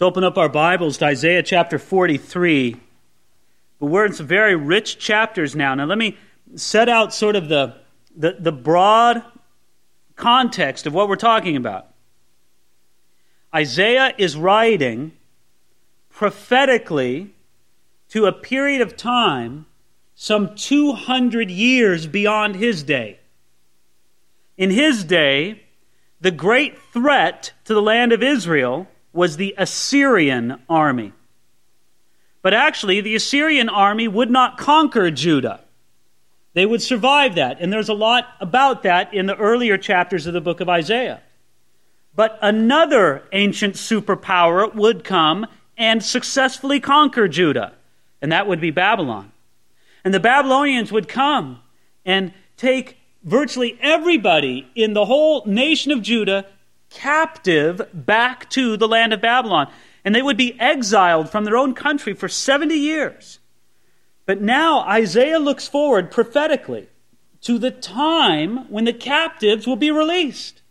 Let's open up our Bibles to Isaiah chapter 43. But we're in some very rich chapters now. Now, let me set out sort of the, the, the broad context of what we're talking about. Isaiah is writing prophetically to a period of time some 200 years beyond his day. In his day, the great threat to the land of Israel was the Assyrian army. But actually, the Assyrian army would not conquer Judah. They would survive that. And there's a lot about that in the earlier chapters of the book of Isaiah. But another ancient superpower would come and successfully conquer Judah, and that would be Babylon. And the Babylonians would come and take virtually everybody in the whole nation of Judah captive back to the land of Babylon. And they would be exiled from their own country for 70 years. But now Isaiah looks forward prophetically to the time when the captives will be released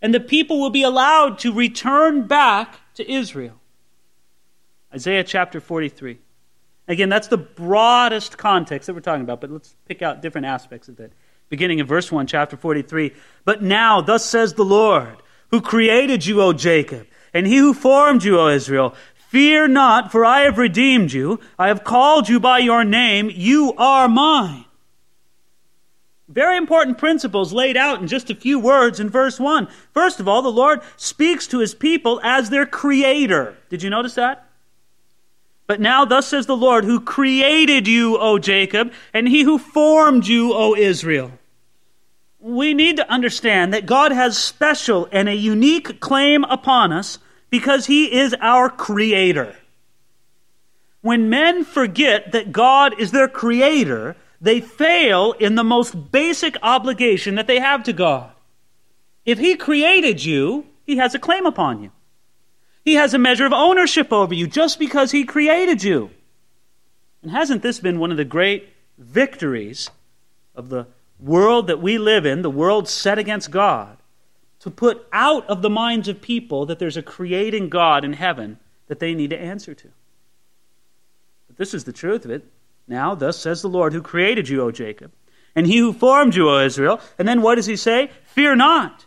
and the people will be allowed to return back to Israel. Isaiah chapter 43. Again, that's the broadest context that we're talking about, but let's pick out different aspects of it. Beginning in verse 1, chapter 43. But now, thus says the Lord, who created you, O Jacob, and he who formed you, O Israel, fear not, for I have redeemed you. I have called you by your name. You are mine. Very important principles laid out in just a few words in verse 1. First of all, the Lord speaks to his people as their creator. Did you notice that? But now, thus says the Lord, who created you, O Jacob, and he who formed you, O Israel. We need to understand that God has special and a unique claim upon us because he is our creator. When men forget that God is their creator, they fail in the most basic obligation that they have to God. If he created you, he has a claim upon you. He has a measure of ownership over you just because He created you. And hasn't this been one of the great victories of the world that we live in, the world set against God, to put out of the minds of people that there's a creating God in heaven that they need to answer to? But this is the truth of it. Now, thus says the Lord who created you, O Jacob, and he who formed you, O Israel. And then what does he say? Fear not.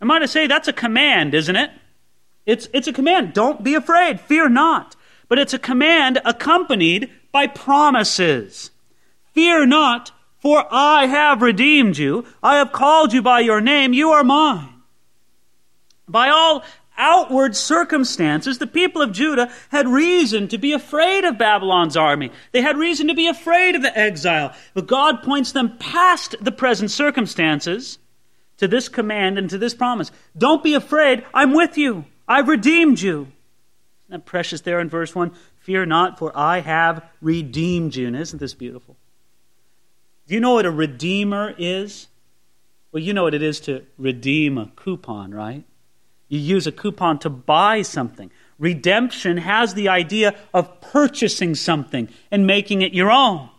Am I to say that's a command, isn't it? It's, it's a command. Don't be afraid. Fear not. But it's a command accompanied by promises. Fear not, for I have redeemed you. I have called you by your name. You are mine. By all outward circumstances, the people of Judah had reason to be afraid of Babylon's army. They had reason to be afraid of the exile. But God points them past the present circumstances to this command and to this promise. Don't be afraid. I'm with you. I've redeemed you. Isn't that precious there in verse 1? Fear not, for I have redeemed you. And isn't this beautiful? Do you know what a redeemer is? Well, you know what it is to redeem a coupon, right? You use a coupon to buy something. Redemption has the idea of purchasing something and making it your own.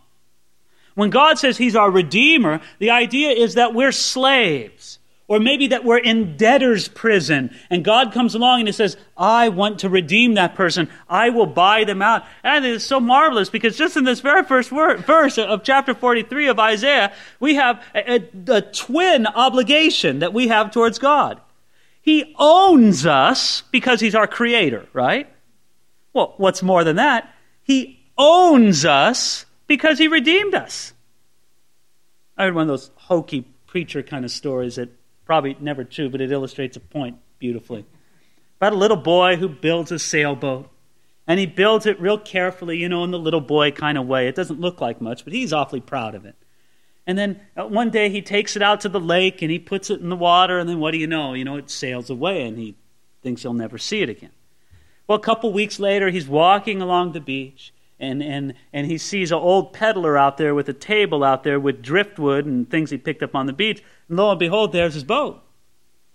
When God says He's our Redeemer, the idea is that we're slaves. Or maybe that we're in debtor's prison and God comes along and he says, I want to redeem that person. I will buy them out. And it's so marvelous because just in this very first verse of chapter 43 of Isaiah, we have a, a, a twin obligation that we have towards God. He owns us because he's our creator, right? Well, what's more than that? He owns us because he redeemed us. I heard one of those hokey preacher kind of stories that Probably never true, but it illustrates a point beautifully. About a little boy who builds a sailboat. And he builds it real carefully, you know, in the little boy kind of way. It doesn't look like much, but he's awfully proud of it. And then uh, one day he takes it out to the lake and he puts it in the water, and then what do you know? You know, it sails away and he thinks he'll never see it again. Well, a couple weeks later, he's walking along the beach and, and, and he sees an old peddler out there with a table out there with driftwood and things he picked up on the beach. And lo and behold, there's his boat.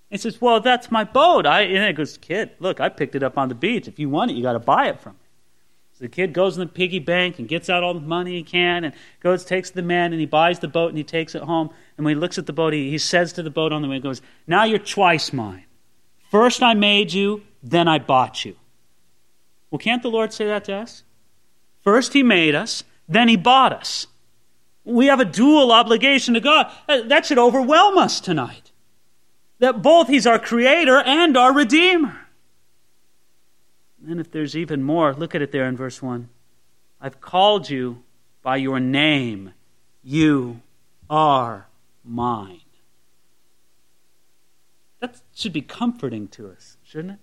He says, Well, that's my boat. I, and he goes, Kid, look, I picked it up on the beach. If you want it, you got to buy it from me. So the kid goes in the piggy bank and gets out all the money he can and goes, takes the man, and he buys the boat and he takes it home. And when he looks at the boat, he, he says to the boat on the way, he goes, Now you're twice mine. First I made you, then I bought you. Well, can't the Lord say that to us? First, He made us, then He bought us. We have a dual obligation to God. That should overwhelm us tonight. That both He's our Creator and our Redeemer. And if there's even more, look at it there in verse 1. I've called you by your name. You are mine. That should be comforting to us, shouldn't it?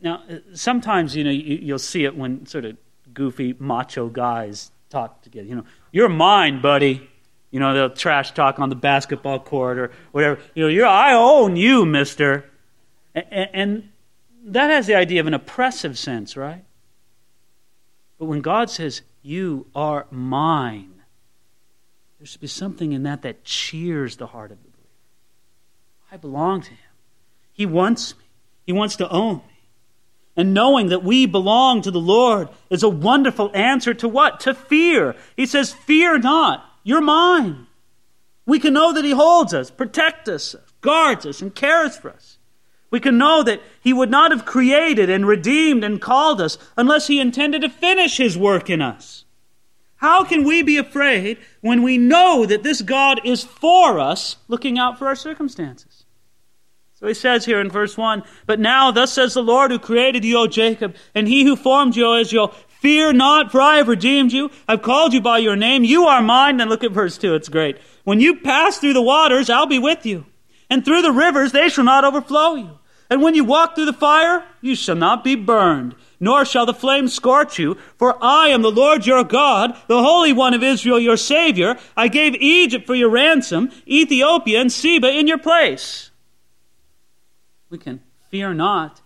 Now, uh, sometimes, you know, you'll see it when sort of goofy, macho guys talk together. You know, you're mine, buddy. You know, they'll trash talk on the basketball court or whatever. You know, you're, I own you, mister. And, and that has the idea of an oppressive sense, right? But when God says, You are mine, there should be something in that that cheers the heart of the believer. I belong to Him. He wants me, He wants to own me. And knowing that we belong to the Lord is a wonderful answer to what? To fear. He says, Fear not, you're mine. We can know that He holds us, protects us, guards us, and cares for us. We can know that He would not have created and redeemed and called us unless He intended to finish His work in us. How can we be afraid when we know that this God is for us, looking out for our circumstances? So he says here in verse 1 But now, thus says the Lord who created you, O Jacob, and he who formed you, O Israel, Fear not, for I have redeemed you. I've called you by your name. You are mine. And look at verse 2. It's great. When you pass through the waters, I'll be with you. And through the rivers, they shall not overflow you. And when you walk through the fire, you shall not be burned, nor shall the flame scorch you. For I am the Lord your God, the Holy One of Israel, your Savior. I gave Egypt for your ransom, Ethiopia and Seba in your place. We can fear not,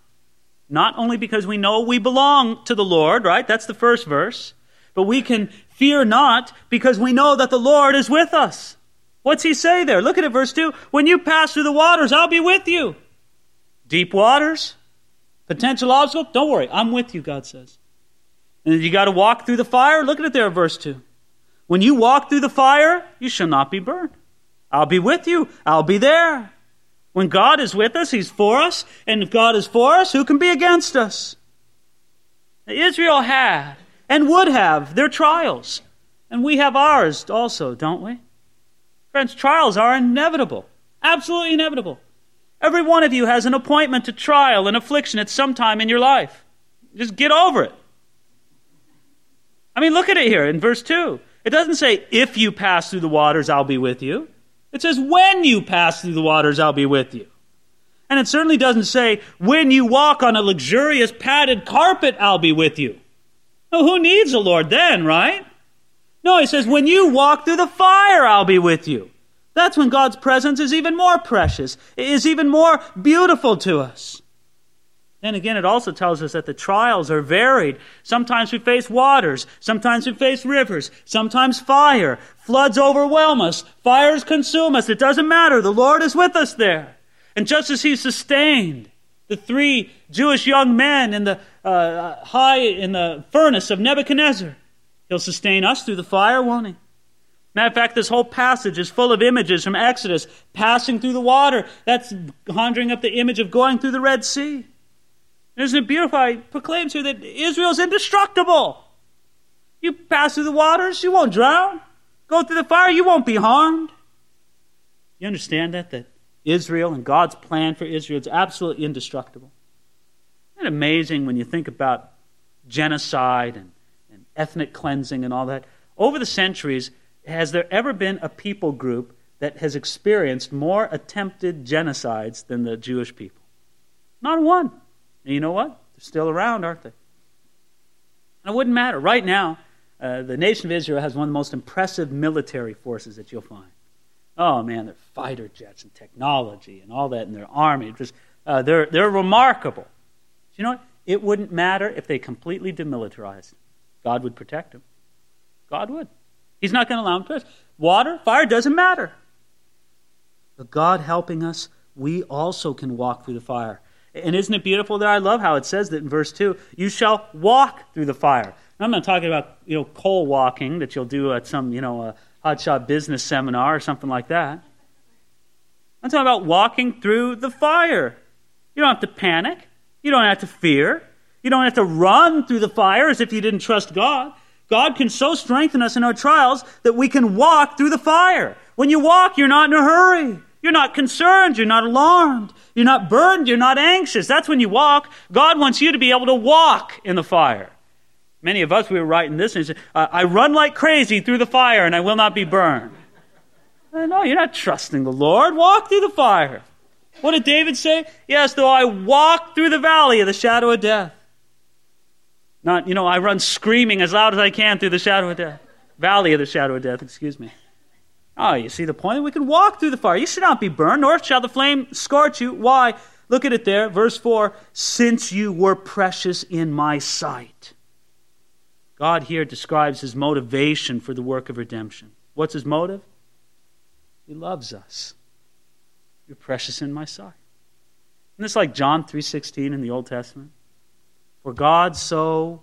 not only because we know we belong to the Lord, right? That's the first verse. But we can fear not because we know that the Lord is with us. What's he say there? Look at it, verse 2. When you pass through the waters, I'll be with you. Deep waters, potential obstacle, don't worry, I'm with you, God says. And you got to walk through the fire. Look at it there, verse 2. When you walk through the fire, you shall not be burned. I'll be with you. I'll be there. When God is with us, He's for us. And if God is for us, who can be against us? Israel had and would have their trials. And we have ours also, don't we? Friends, trials are inevitable. Absolutely inevitable. Every one of you has an appointment to trial and affliction at some time in your life. Just get over it. I mean, look at it here in verse 2. It doesn't say, if you pass through the waters, I'll be with you. It says, when you pass through the waters, I'll be with you. And it certainly doesn't say, when you walk on a luxurious padded carpet, I'll be with you. Who needs the Lord then, right? No, he says, when you walk through the fire, I'll be with you. That's when God's presence is even more precious, is even more beautiful to us. Then again, it also tells us that the trials are varied. Sometimes we face waters, sometimes we face rivers, sometimes fire. Floods overwhelm us, fires consume us. It doesn't matter. The Lord is with us there. And just as He sustained the three Jewish young men in the uh, high in the furnace of Nebuchadnezzar, He'll sustain us through the fire, won't He? Matter of fact, this whole passage is full of images from Exodus passing through the water. That's conjuring up the image of going through the Red Sea. Isn't it beautiful? I proclaims here that Israel's indestructible. You pass through the waters, you won't drown. Go through the fire, you won't be harmed. You understand that? That Israel and God's plan for Israel is absolutely indestructible. Isn't it amazing when you think about genocide and, and ethnic cleansing and all that? Over the centuries, has there ever been a people group that has experienced more attempted genocides than the Jewish people? Not one. And you know what? They're still around, aren't they? And it wouldn't matter. Right now, uh, the nation of Israel has one of the most impressive military forces that you'll find. Oh man, their fighter jets and technology and all that in their army. Just, uh, they're, they're remarkable. you know what? It wouldn't matter if they completely demilitarized. God would protect them. God would. He's not going to allow them to us. Water, fire, doesn't matter. But God helping us, we also can walk through the fire. And isn't it beautiful there? I love how it says that in verse 2 you shall walk through the fire. I'm not talking about you know coal walking that you'll do at some you know hotshot business seminar or something like that. I'm talking about walking through the fire. You don't have to panic. You don't have to fear. You don't have to run through the fire as if you didn't trust God. God can so strengthen us in our trials that we can walk through the fire. When you walk, you're not in a hurry. You're not concerned. You're not alarmed. You're not burdened. You're not anxious. That's when you walk. God wants you to be able to walk in the fire. Many of us, we were writing this and said, I run like crazy through the fire and I will not be burned. No, you're not trusting the Lord. Walk through the fire. What did David say? Yes, though I walk through the valley of the shadow of death. Not, you know, I run screaming as loud as I can through the shadow of death. Valley of the shadow of death, excuse me. Oh, you see the point? We can walk through the fire. You should not be burned, nor shall the flame scorch you. Why? Look at it there, verse 4 since you were precious in my sight. God here describes his motivation for the work of redemption. What's his motive? He loves us. You're precious in my sight. Isn't this like John 3:16 in the Old Testament? For God so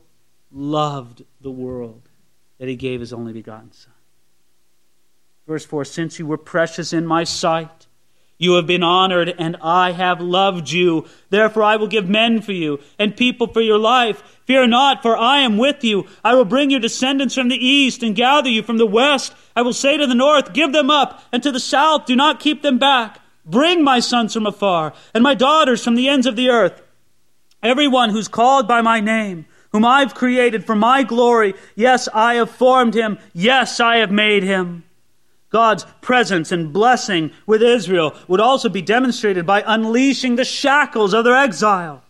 loved the world that he gave his only begotten Son. Verse 4 Since you were precious in my sight, you have been honored, and I have loved you. Therefore, I will give men for you and people for your life. Fear not, for I am with you. I will bring your descendants from the east and gather you from the west. I will say to the north, Give them up, and to the south, Do not keep them back. Bring my sons from afar, and my daughters from the ends of the earth. Everyone who's called by my name, whom I've created for my glory, yes, I have formed him. Yes, I have made him. God's presence and blessing with Israel would also be demonstrated by unleashing the shackles of their exile.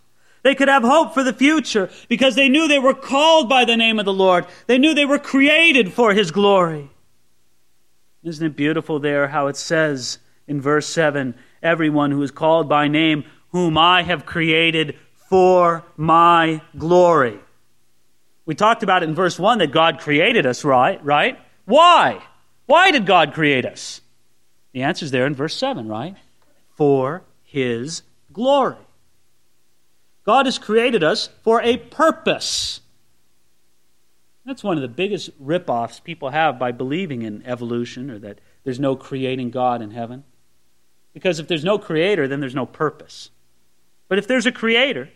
They could have hope for the future because they knew they were called by the name of the Lord. They knew they were created for His glory. Isn't it beautiful there how it says in verse 7 everyone who is called by name, whom I have created for my glory? We talked about it in verse 1 that God created us, right? Right? Why? Why did God create us? The answer is there in verse 7, right? For His glory. God has created us for a purpose. That's one of the biggest rip-offs people have by believing in evolution or that there's no creating God in heaven. Because if there's no creator, then there's no purpose. But if there's a creator,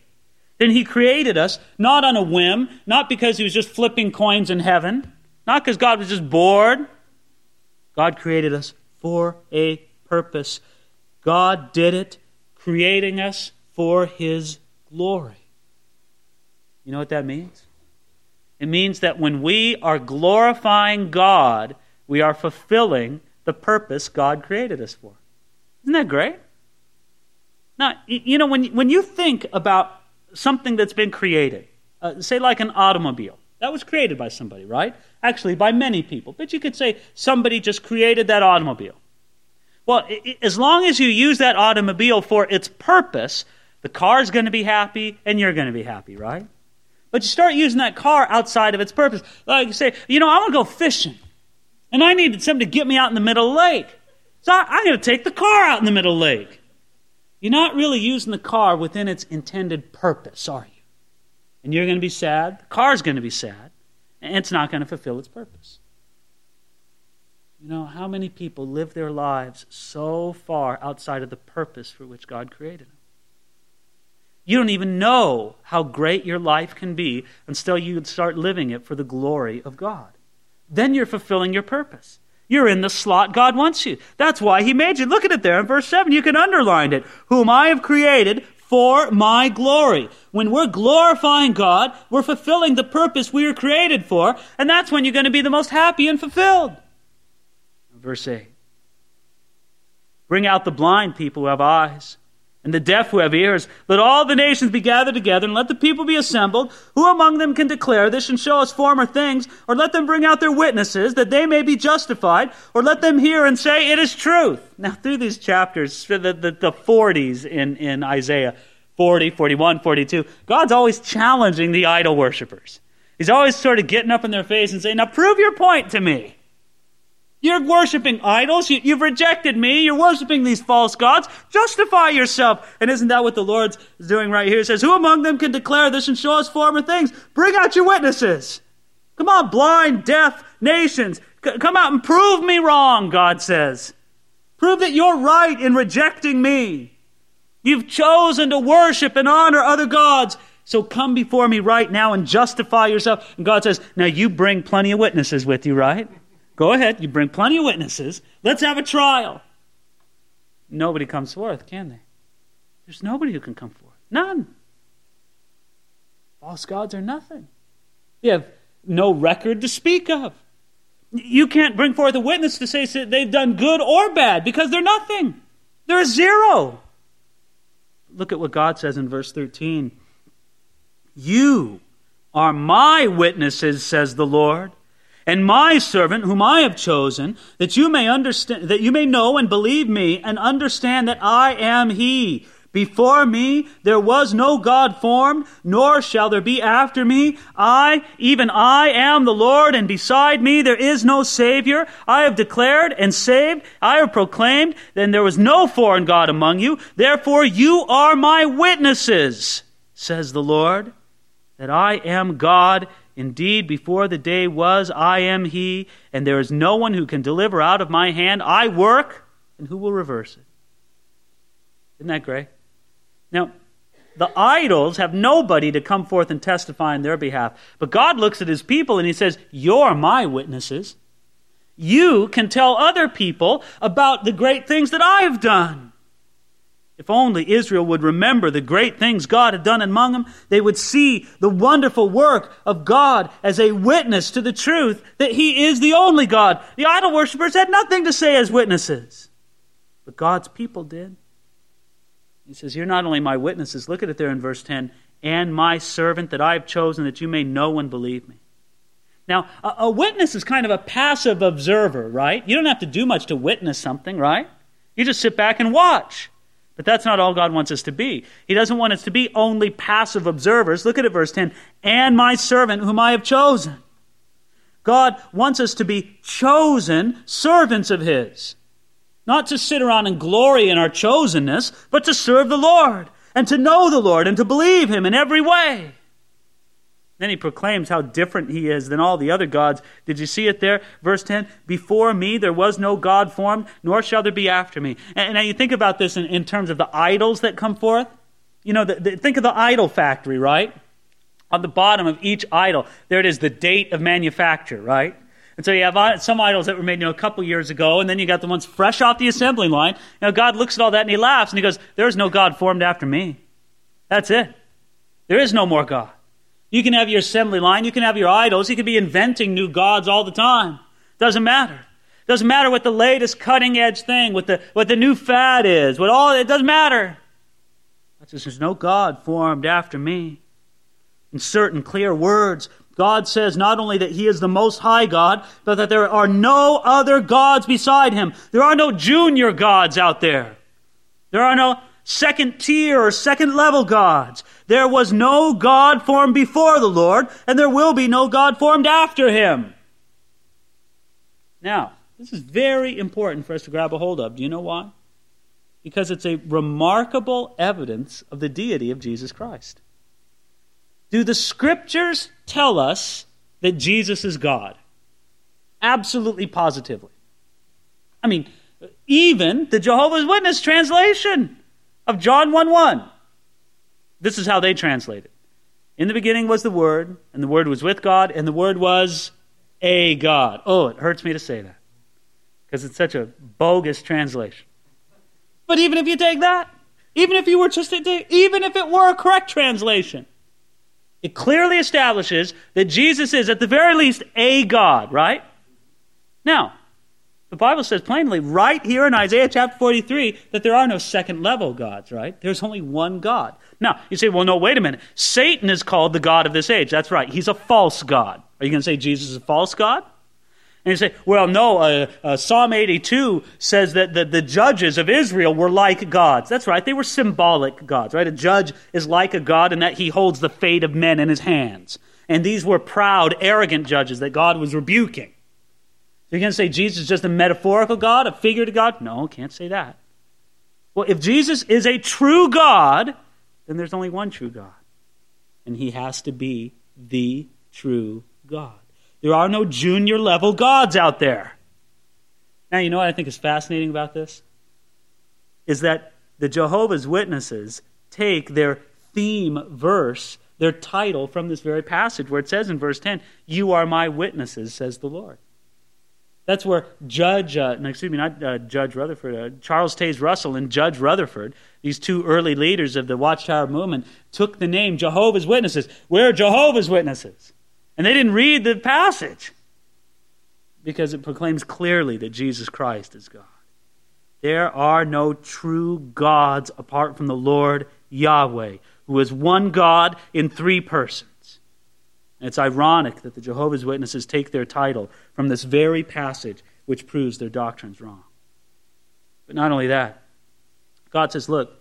then he created us not on a whim, not because he was just flipping coins in heaven, not because God was just bored, God created us for a purpose. God did it, creating us for His glory. You know what that means? It means that when we are glorifying God, we are fulfilling the purpose God created us for. Isn't that great? Now, you know, when, when you think about something that's been created, uh, say like an automobile, that was created by somebody, right? Actually, by many people. But you could say somebody just created that automobile. Well, it, as long as you use that automobile for its purpose, the car's going to be happy and you're going to be happy, right? But you start using that car outside of its purpose. Like you say, you know, I want to go fishing. And I needed something to get me out in the middle of the lake. So I, I'm going to take the car out in the middle of the lake. You're not really using the car within its intended purpose, are you? And you're going to be sad. The car's going to be sad. And it's not going to fulfill its purpose. You know, how many people live their lives so far outside of the purpose for which God created them? You don't even know how great your life can be until you start living it for the glory of God. Then you're fulfilling your purpose. You're in the slot God wants you. That's why He made you. Look at it there in verse 7. You can underline it. Whom I have created for my glory. When we're glorifying God, we're fulfilling the purpose we were created for, and that's when you're going to be the most happy and fulfilled. Verse 8 Bring out the blind people who have eyes and the deaf who have ears. Let all the nations be gathered together, and let the people be assembled. Who among them can declare this and show us former things? Or let them bring out their witnesses, that they may be justified, or let them hear and say, It is truth. Now, through these chapters, the, the, the 40s in, in Isaiah 40, 41, 42, God's always challenging the idol worshippers. He's always sort of getting up in their face and saying, Now prove your point to me. You're worshiping idols. You, have rejected me. You're worshiping these false gods. Justify yourself. And isn't that what the Lord's doing right here? He says, Who among them can declare this and show us former things? Bring out your witnesses. Come on, blind, deaf nations. C- come out and prove me wrong, God says. Prove that you're right in rejecting me. You've chosen to worship and honor other gods. So come before me right now and justify yourself. And God says, Now you bring plenty of witnesses with you, right? Go ahead. You bring plenty of witnesses. Let's have a trial. Nobody comes forth, can they? There's nobody who can come forth. None. False gods are nothing. You have no record to speak of. You can't bring forth a witness to say they've done good or bad because they're nothing. They're zero. Look at what God says in verse 13. You are my witnesses, says the Lord, and my servant whom I have chosen, that you may understand that you may know and believe me and understand that I am he. Before me there was no God formed, nor shall there be after me. I, even I, am the Lord, and beside me there is no Savior. I have declared and saved, I have proclaimed, then there was no foreign God among you. Therefore you are my witnesses, says the Lord, that I am God. Indeed, before the day was, I am He, and there is no one who can deliver out of my hand. I work, and who will reverse it? Isn't that great? Now, the idols have nobody to come forth and testify in their behalf. But God looks at his people and he says, You're my witnesses. You can tell other people about the great things that I have done. If only Israel would remember the great things God had done among them, they would see the wonderful work of God as a witness to the truth that He is the only God. The idol worshippers had nothing to say as witnesses, but God's people did. He says, You're not only my witnesses, look at it there in verse 10, and my servant that I have chosen that you may know and believe me. Now, a, a witness is kind of a passive observer, right? You don't have to do much to witness something, right? You just sit back and watch. But that's not all God wants us to be. He doesn't want us to be only passive observers. Look at it, verse 10 and my servant whom I have chosen. God wants us to be chosen servants of His. Not to sit around and glory in our chosenness, but to serve the Lord and to know the Lord and to believe Him in every way. Then he proclaims how different he is than all the other gods. Did you see it there? Verse 10 Before me there was no God formed, nor shall there be after me. And, now you think about this in, in, terms of the idols that come forth. You know, the, the, think of the idol factory, right? On the bottom of each idol, there it is, the date of manufacture, right? And so you have uh, some idols that were made you know, a couple years ago, and then you got the ones fresh off the assembly line. Now God looks at all that and he laughs and he goes, There is no God formed after me. That's it. There is no more God. You can have your assembly line, you can have your idols, you can be inventing new gods all the time. Doesn't matter. Doesn't matter what the latest cutting edge thing, what the, what the new fad is, what all, it doesn't matter. There's no God formed after me. In certain clear words, God says not only that He is the Most High God, but that there are no other gods beside Him. There are no junior gods out there. There are no second tier or second level gods. There was no God formed before the Lord, and there will be no God formed after Him. Now, this is very important for us to grab a hold of. Do you know why? Because it's a remarkable evidence of the deity of Jesus Christ. Do the scriptures tell us that Jesus is God? Absolutely positively. I mean, even the Jehovah's Witness translation of John 1 1. This is how they translate it. In the beginning was the Word, and the Word was with God, and the Word was a God. Oh, it hurts me to say that because it's such a bogus translation. But even if you take that, even if you were just to even if it were a correct translation, it clearly establishes that Jesus is, at the very least, a God, right? Now, the Bible says plainly, right here in Isaiah chapter 43, that there are no second level gods, right? There's only one God. Now, you say, well, no, wait a minute. Satan is called the God of this age. That's right. He's a false God. Are you going to say Jesus is a false God? And you say, well, no, uh, uh, Psalm 82 says that the, the judges of Israel were like gods. That's right, they were symbolic gods, right? A judge is like a god in that he holds the fate of men in his hands. And these were proud, arrogant judges that God was rebuking. You're going to say Jesus is just a metaphorical God, a figure figurative God? No, can't say that. Well, if Jesus is a true God, then there's only one true God. And he has to be the true God. There are no junior level gods out there. Now, you know what I think is fascinating about this? Is that the Jehovah's Witnesses take their theme verse their title from this very passage where it says in verse 10, You are my witnesses, says the Lord. That's where Judge, uh, no, excuse me, not uh, Judge Rutherford, uh, Charles Taze Russell and Judge Rutherford, these two early leaders of the Watchtower movement, took the name Jehovah's Witnesses. We're Jehovah's Witnesses. And they didn't read the passage because it proclaims clearly that Jesus Christ is God. There are no true gods apart from the Lord Yahweh, who is one God in three persons. And it's ironic that the Jehovah's Witnesses take their title from this very passage which proves their doctrine's wrong. But not only that, God says, Look,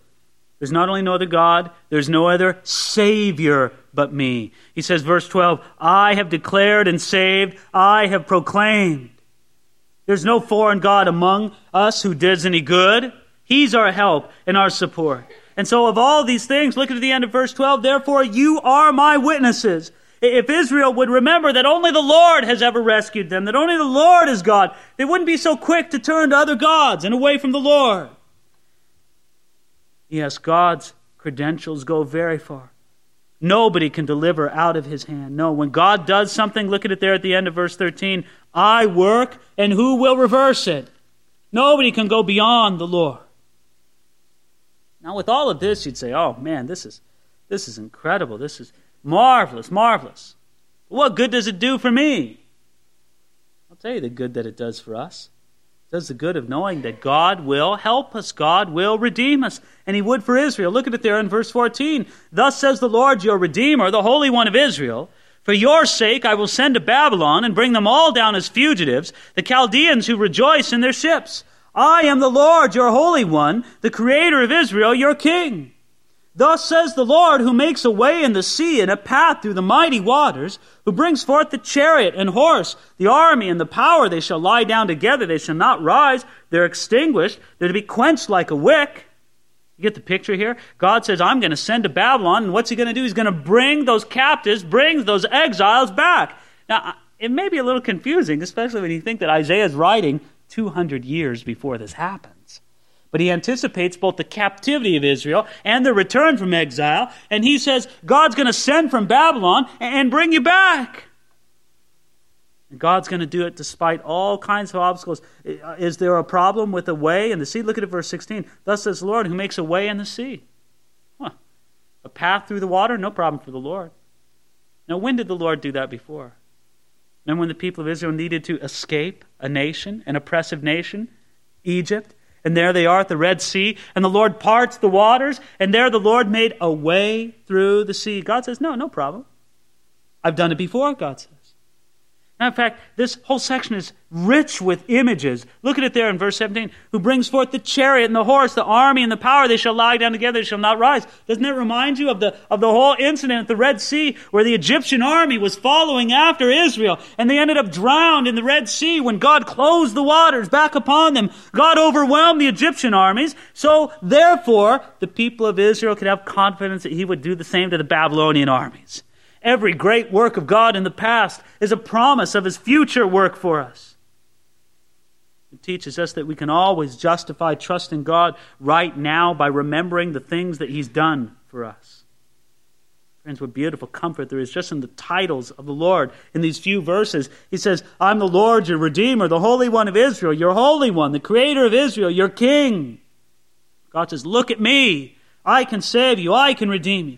there's not only no other God, there's no other Savior but me. He says, verse 12, I have declared and saved, I have proclaimed. There's no foreign God among us who does any good. He's our help and our support. And so, of all these things, look at the end of verse 12, therefore you are my witnesses. If Israel would remember that only the Lord has ever rescued them, that only the Lord is God, they wouldn't be so quick to turn to other gods and away from the Lord. Yes, God's credentials go very far. Nobody can deliver out of his hand. No, when God does something, look at it there at the end of verse 13 I work, and who will reverse it? Nobody can go beyond the Lord. Now, with all of this, you'd say, oh man, this is, this is incredible. This is Marvelous, marvelous. What good does it do for me? I'll tell you the good that it does for us. It does the good of knowing that God will help us, God will redeem us, and He would for Israel. Look at it there in verse 14. Thus says the Lord your Redeemer, the Holy One of Israel. For your sake I will send to Babylon and bring them all down as fugitives, the Chaldeans who rejoice in their ships. I am the Lord your Holy One, the Creator of Israel, your King. Thus says the Lord, who makes a way in the sea and a path through the mighty waters, who brings forth the chariot and horse, the army and the power. They shall lie down together, they shall not rise. They're extinguished, they're to be quenched like a wick. You get the picture here? God says, I'm going to send to Babylon, and what's he going to do? He's going to bring those captives, bring those exiles back. Now, it may be a little confusing, especially when you think that Isaiah is writing 200 years before this happened. But he anticipates both the captivity of Israel and the return from exile. And he says, God's going to send from Babylon and bring you back. And God's going to do it despite all kinds of obstacles. Is there a problem with a way in the sea? Look at verse 16. Thus says the Lord, who makes a way in the sea. Huh. A path through the water? No problem for the Lord. Now, when did the Lord do that before? Remember when the people of Israel needed to escape a nation, an oppressive nation, Egypt? And there they are at the Red Sea, and the Lord parts the waters, and there the Lord made a way through the sea. God says, No, no problem. I've done it before, God says. In fact, this whole section is rich with images. Look at it there in verse 17. Who brings forth the chariot and the horse, the army and the power. They shall lie down together, they shall not rise. Doesn't it remind you of the, of the whole incident at the Red Sea where the Egyptian army was following after Israel and they ended up drowned in the Red Sea when God closed the waters back upon them? God overwhelmed the Egyptian armies. So, therefore, the people of Israel could have confidence that He would do the same to the Babylonian armies. Every great work of God in the past is a promise of his future work for us. It teaches us that we can always justify trust in God right now by remembering the things that he's done for us. Friends, what beautiful comfort there is just in the titles of the Lord in these few verses. He says, I'm the Lord, your Redeemer, the Holy One of Israel, your Holy One, the Creator of Israel, your King. God says, Look at me. I can save you. I can redeem you.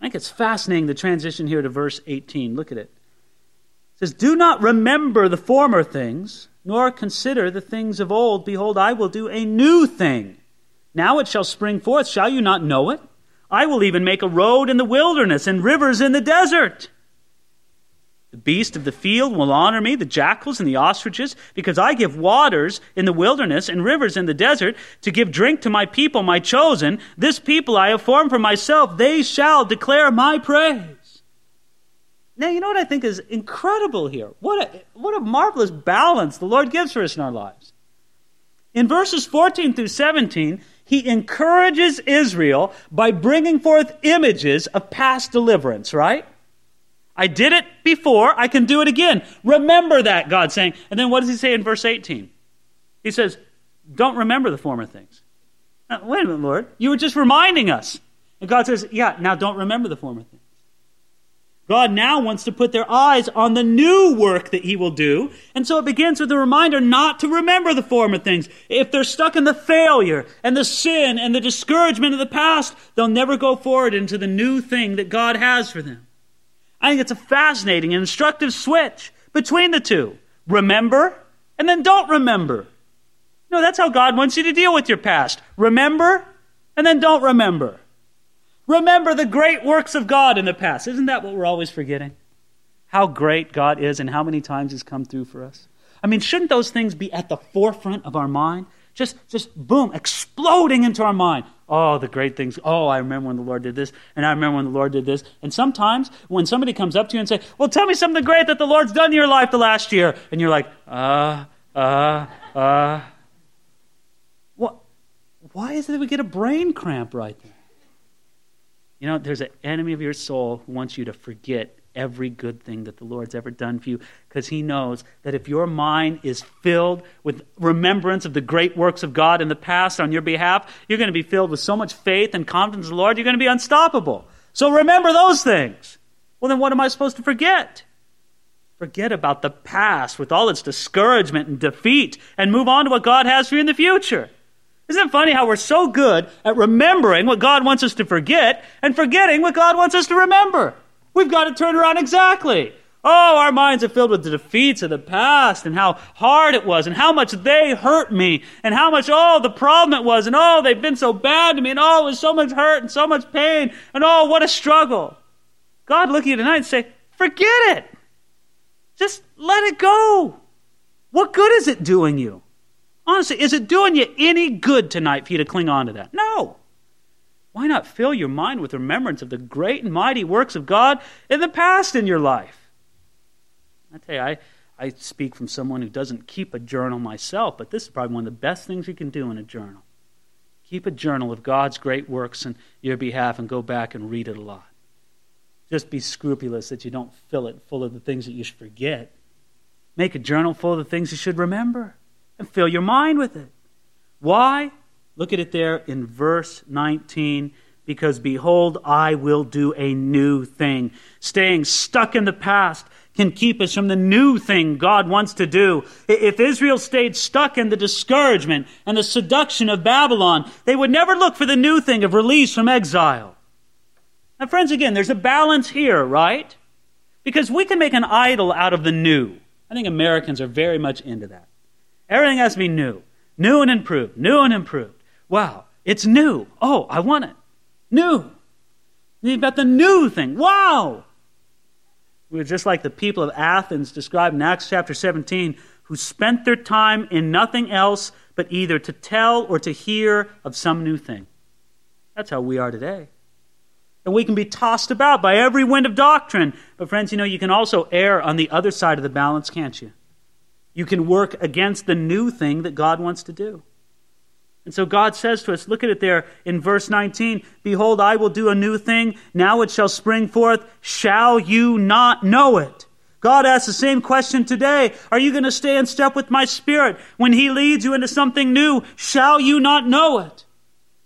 I think it's fascinating the transition here to verse 18. Look at it. It says, Do not remember the former things, nor consider the things of old. Behold, I will do a new thing. Now it shall spring forth. Shall you not know it? I will even make a road in the wilderness and rivers in the desert. The beast of the field will honor me, the jackals and the ostriches, because I give waters in the wilderness and rivers in the desert to give drink to my people, my chosen. This people I have formed for myself. They shall declare my praise. Now, you know what I think is incredible here? What a, what a marvelous balance the Lord gives for us in our lives. In verses 14 through 17, he encourages Israel by bringing forth images of past deliverance, right? I did it before, I can do it again. Remember that, God's saying. And then what does he say in verse 18? He says, Don't remember the former things. Now, wait a minute, Lord. You were just reminding us. And God says, Yeah, now don't remember the former things. God now wants to put their eyes on the new work that He will do. And so it begins with a reminder not to remember the former things. If they're stuck in the failure and the sin and the discouragement of the past, they'll never go forward into the new thing that God has for them. I think it's a fascinating and instructive switch between the two. Remember and then don't remember. No, that's how God wants you to deal with your past. Remember and then don't remember. Remember the great works of God in the past. Isn't that what we're always forgetting? How great God is and how many times He's come through for us. I mean, shouldn't those things be at the forefront of our mind? Just, just boom, exploding into our mind. Oh, the great things. Oh, I remember when the Lord did this, and I remember when the Lord did this. And sometimes when somebody comes up to you and say, "Well, tell me something great that the Lord's done in your life the last year," and you're like, "Uh, uh, uh," what? Why is it that we get a brain cramp right there? You know, there's an enemy of your soul who wants you to forget every good thing that the Lord's ever done for you because he knows that if your mind is filled with remembrance of the great works of God in the past on your behalf, you're going to be filled with so much faith and confidence in the Lord, you're going to be unstoppable. So remember those things. Well, then what am I supposed to forget? Forget about the past with all its discouragement and defeat and move on to what God has for you in the future. Isn't it funny how we're so good at remembering what God wants us to forget and forgetting what God wants us to remember? We've got to turn around exactly. Oh, our minds are filled with the defeats of the past and how hard it was and how much they hurt me and how much, oh, the problem it was and oh, they've been so bad to me and oh, it was so much hurt and so much pain and oh, what a struggle. God look at you tonight and say, forget it. Just let it go. What good is it doing you? Honestly, is it doing you any good tonight for you to cling on to that? No. Why not fill your mind with remembrance of the great and mighty works of God in the past in your life? I tell you, I, I speak from someone who doesn't keep a journal myself, but this is probably one of the best things you can do in a journal. Keep a journal of God's great works in your behalf and go back and read it a lot. Just be scrupulous that you don't fill it full of the things that you should forget. Make a journal full of the things you should remember and fill your mind with it. Why? Look at it there in verse 19. Because behold, I will do a new thing. Staying stuck in the past can keep us from the new thing God wants to do. If Israel stayed stuck in the discouragement and the seduction of Babylon, they would never look for the new thing of release from exile. Now, friends, again, there's a balance here, right? Because we can make an idol out of the new. I think Americans are very much into that. Everything has to be new. New and improved. New and improved. Wow, it's new. Oh, I want it. New. You've got the new thing. Wow. We are just like the people of Athens described in Acts chapter 17, who spent their time in nothing else but either to tell or to hear of some new thing. That's how we are today. And we can be tossed about by every wind of doctrine. But, friends, you know, you can also err on the other side of the balance, can't you? You can work against the new thing that God wants to do. And so God says to us, look at it there in verse 19 Behold, I will do a new thing. Now it shall spring forth. Shall you not know it? God asks the same question today. Are you going to stay in step with my spirit? When he leads you into something new, shall you not know it?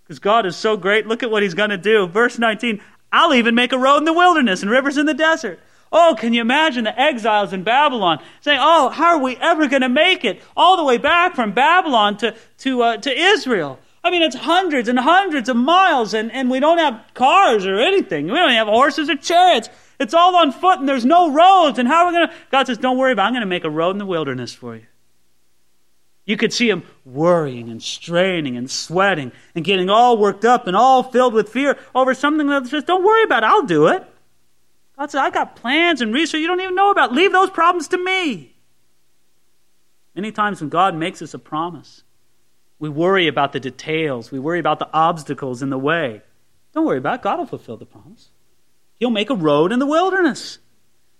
Because God is so great. Look at what he's going to do. Verse 19 I'll even make a road in the wilderness and rivers in the desert. Oh, can you imagine the exiles in Babylon saying, Oh, how are we ever going to make it all the way back from Babylon to, to, uh, to Israel? I mean, it's hundreds and hundreds of miles, and, and we don't have cars or anything. We don't have horses or chariots. It's all on foot, and there's no roads. And how are we going to? God says, Don't worry about it. I'm going to make a road in the wilderness for you. You could see him worrying and straining and sweating and getting all worked up and all filled with fear over something that says, Don't worry about it. I'll do it. God said, I got plans and research you don't even know about. Leave those problems to me. Many times when God makes us a promise, we worry about the details, we worry about the obstacles in the way. Don't worry about it. God will fulfill the promise. He'll make a road in the wilderness.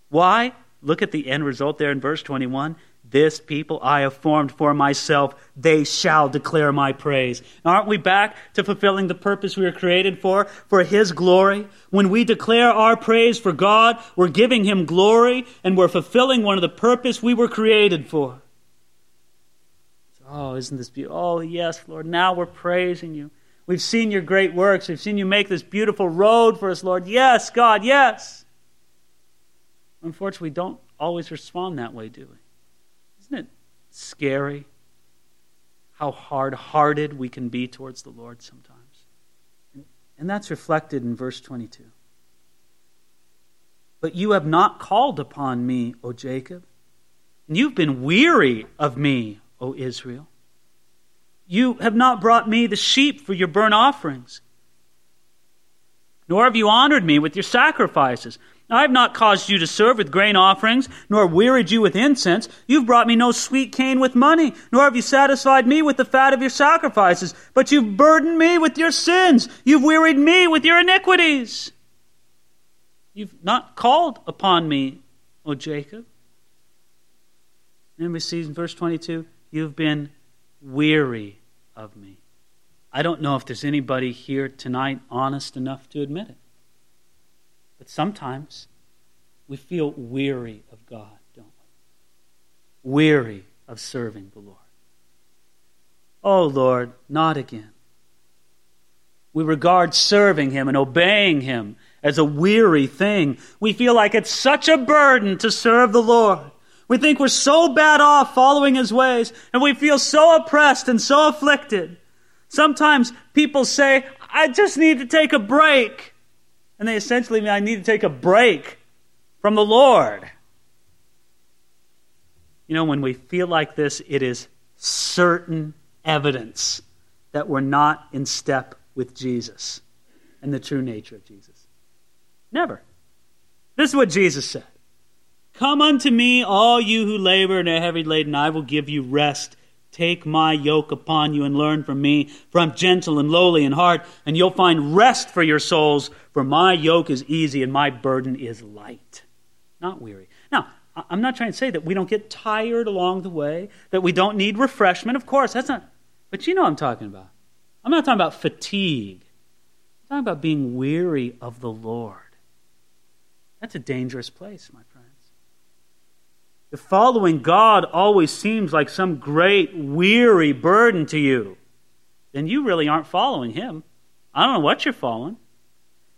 Why? Look at the end result there in verse 21. This people I have formed for myself, they shall declare my praise. Aren't we back to fulfilling the purpose we were created for, for His glory? When we declare our praise for God, we're giving Him glory and we're fulfilling one of the purpose we were created for. Oh, isn't this beautiful? Oh, yes, Lord, now we're praising you. We've seen your great works. We've seen you make this beautiful road for us, Lord. Yes, God, yes. Unfortunately, we don't always respond that way, do we? Isn't it scary how hard hearted we can be towards the Lord sometimes? And that's reflected in verse 22. But you have not called upon me, O Jacob, and you've been weary of me, O Israel. You have not brought me the sheep for your burnt offerings, nor have you honored me with your sacrifices. I have not caused you to serve with grain offerings, nor wearied you with incense. You've brought me no sweet cane with money, nor have you satisfied me with the fat of your sacrifices. But you've burdened me with your sins. You've wearied me with your iniquities. You've not called upon me, O Jacob. And we see in verse 22 you've been weary of me. I don't know if there's anybody here tonight honest enough to admit it. But sometimes we feel weary of God, don't we? Weary of serving the Lord. Oh, Lord, not again. We regard serving Him and obeying Him as a weary thing. We feel like it's such a burden to serve the Lord. We think we're so bad off following His ways, and we feel so oppressed and so afflicted. Sometimes people say, I just need to take a break. And they essentially mean I need to take a break from the Lord. You know, when we feel like this, it is certain evidence that we're not in step with Jesus and the true nature of Jesus. Never. This is what Jesus said Come unto me, all you who labor and are heavy laden, I will give you rest. Take my yoke upon you and learn from me, for I'm gentle and lowly in heart, and you'll find rest for your souls, for my yoke is easy and my burden is light. Not weary. Now, I'm not trying to say that we don't get tired along the way, that we don't need refreshment. Of course, that's not. But you know what I'm talking about. I'm not talking about fatigue. I'm talking about being weary of the Lord. That's a dangerous place, my friend. If following God always seems like some great, weary burden to you, then you really aren't following Him. I don't know what you're following.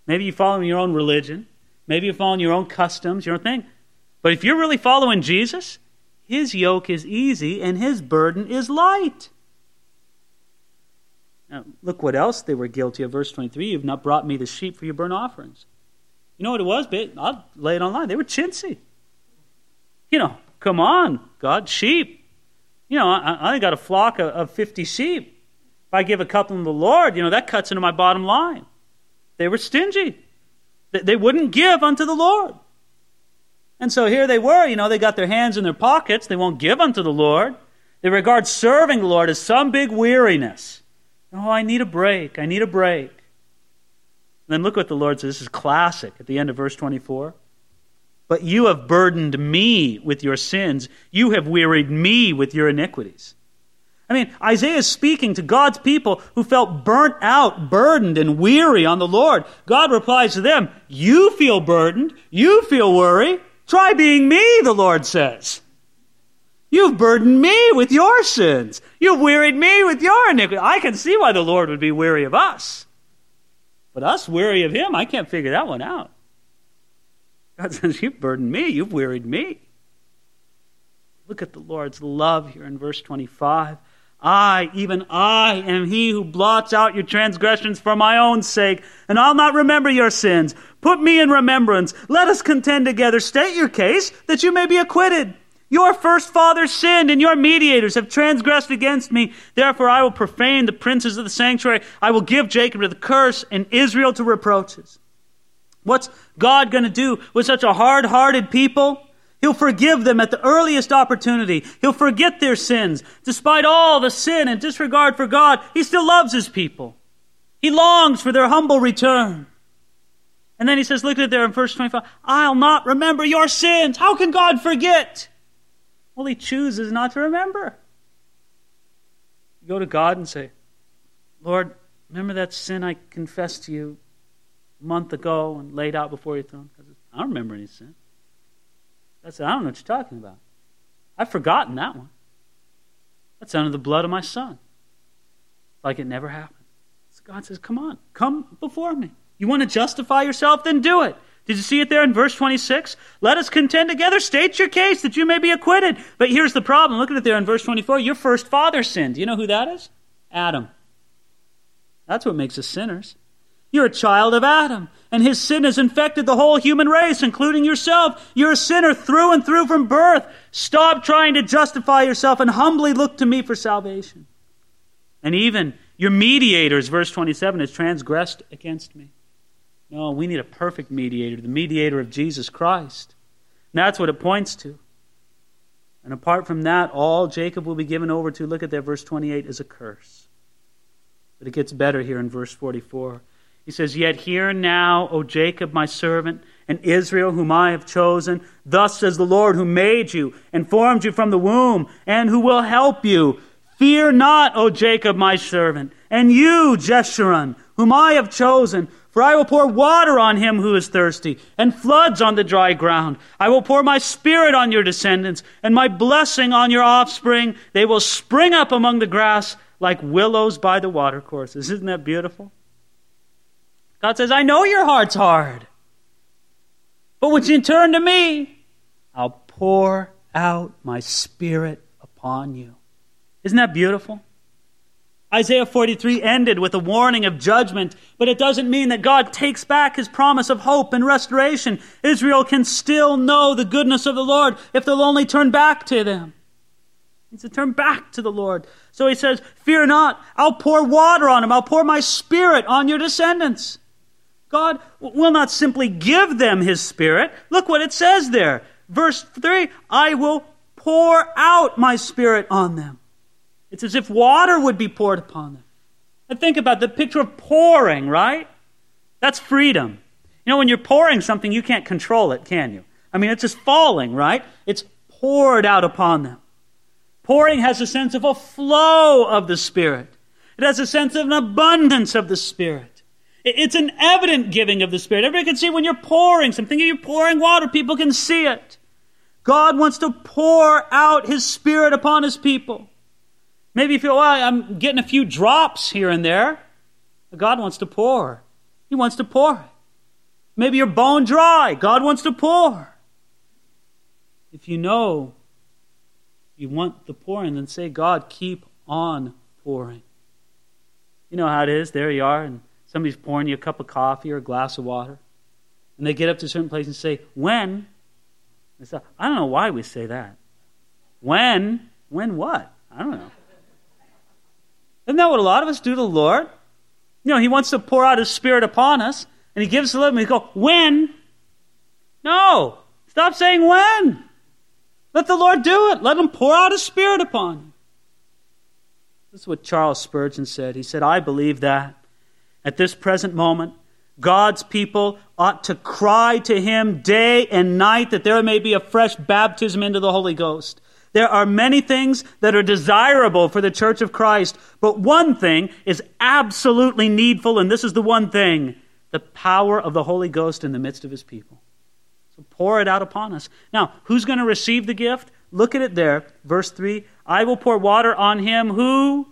Maybe you're following your own religion. Maybe you're following your own customs, your own thing. But if you're really following Jesus, His yoke is easy and His burden is light. Now, look what else they were guilty of. Verse 23 You've not brought me the sheep for your burnt offerings. You know what it was? but I'll lay it online. They were chintzy. You know, Come on, God, sheep. You know, I, I got a flock of, of 50 sheep. If I give a couple to the Lord, you know, that cuts into my bottom line. They were stingy. They, they wouldn't give unto the Lord. And so here they were, you know, they got their hands in their pockets. They won't give unto the Lord. They regard serving the Lord as some big weariness. Oh, I need a break. I need a break. And then look what the Lord says. This is classic at the end of verse 24. But you have burdened me with your sins. You have wearied me with your iniquities. I mean, Isaiah is speaking to God's people who felt burnt out, burdened, and weary on the Lord. God replies to them, You feel burdened. You feel worry. Try being me, the Lord says. You've burdened me with your sins. You've wearied me with your iniquity. I can see why the Lord would be weary of us. But us weary of him, I can't figure that one out. God says, You've burdened me, you've wearied me. Look at the Lord's love here in verse 25. I, even I, am he who blots out your transgressions for my own sake, and I'll not remember your sins. Put me in remembrance. Let us contend together. State your case, that you may be acquitted. Your first father sinned, and your mediators have transgressed against me. Therefore, I will profane the princes of the sanctuary. I will give Jacob to the curse, and Israel to reproaches. What's God going to do with such a hard hearted people? He'll forgive them at the earliest opportunity. He'll forget their sins. Despite all the sin and disregard for God, He still loves His people. He longs for their humble return. And then He says, look at it there in verse 25, I'll not remember your sins. How can God forget? Well, He chooses not to remember. You go to God and say, Lord, remember that sin I confessed to you month ago and laid out before your throne? I don't remember any sin. I said, I don't know what you're talking about. I've forgotten that one. That's under the blood of my son. Like it never happened. God says, Come on, come before me. You want to justify yourself? Then do it. Did you see it there in verse 26? Let us contend together. State your case that you may be acquitted. But here's the problem. Look at it there in verse 24. Your first father sinned. Do you know who that is? Adam. That's what makes us sinners. You're a child of Adam, and his sin has infected the whole human race, including yourself. You're a sinner through and through from birth. Stop trying to justify yourself and humbly look to me for salvation. And even your mediators, verse 27, has transgressed against me. No, we need a perfect mediator, the mediator of Jesus Christ. And that's what it points to. And apart from that, all Jacob will be given over to, look at that, verse 28, is a curse. But it gets better here in verse 44. He says, Yet hear now, O Jacob, my servant, and Israel, whom I have chosen. Thus says the Lord, who made you and formed you from the womb, and who will help you. Fear not, O Jacob, my servant, and you, Jeshurun, whom I have chosen. For I will pour water on him who is thirsty, and floods on the dry ground. I will pour my spirit on your descendants, and my blessing on your offspring. They will spring up among the grass like willows by the watercourses. Isn't that beautiful? God says, I know your heart's hard. But when you turn to me, I'll pour out my spirit upon you. Isn't that beautiful? Isaiah 43 ended with a warning of judgment, but it doesn't mean that God takes back his promise of hope and restoration. Israel can still know the goodness of the Lord if they'll only turn back to them. It's to turn back to the Lord. So he says, Fear not, I'll pour water on him, I'll pour my spirit on your descendants. God will not simply give them his spirit. Look what it says there. Verse 3 I will pour out my spirit on them. It's as if water would be poured upon them. And think about the picture of pouring, right? That's freedom. You know, when you're pouring something, you can't control it, can you? I mean, it's just falling, right? It's poured out upon them. Pouring has a sense of a flow of the Spirit, it has a sense of an abundance of the Spirit. It's an evident giving of the Spirit. Everybody can see when you're pouring something, you're pouring water, people can see it. God wants to pour out His Spirit upon His people. Maybe you feel, well, I'm getting a few drops here and there. God wants to pour. He wants to pour. Maybe you're bone dry. God wants to pour. If you know you want the pouring, then say, God, keep on pouring. You know how it is. There you are, and somebody's pouring you a cup of coffee or a glass of water. And they get up to a certain place and say, When? I don't know why we say that. When? When what? I don't know. Isn't that what a lot of us do to the Lord? You know, He wants to pour out His Spirit upon us, and He gives us little, and we go, when? No. Stop saying when. Let the Lord do it. Let Him pour out His Spirit upon you. This is what Charles Spurgeon said. He said, I believe that at this present moment, God's people ought to cry to Him day and night that there may be a fresh baptism into the Holy Ghost. There are many things that are desirable for the church of Christ, but one thing is absolutely needful, and this is the one thing the power of the Holy Ghost in the midst of his people. So pour it out upon us. Now, who's going to receive the gift? Look at it there. Verse 3 I will pour water on him who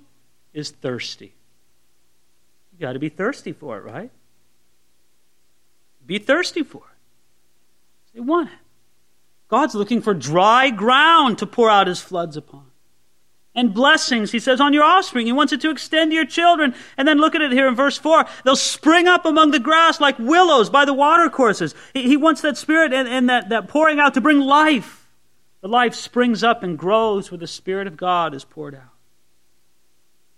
is thirsty. You got to be thirsty for it, right? Be thirsty for it. They want it. God's looking for dry ground to pour out his floods upon. And blessings, he says, on your offspring. He wants it to extend to your children. And then look at it here in verse 4. They'll spring up among the grass like willows by the watercourses. He, he wants that spirit and, and that, that pouring out to bring life. The life springs up and grows where the Spirit of God is poured out.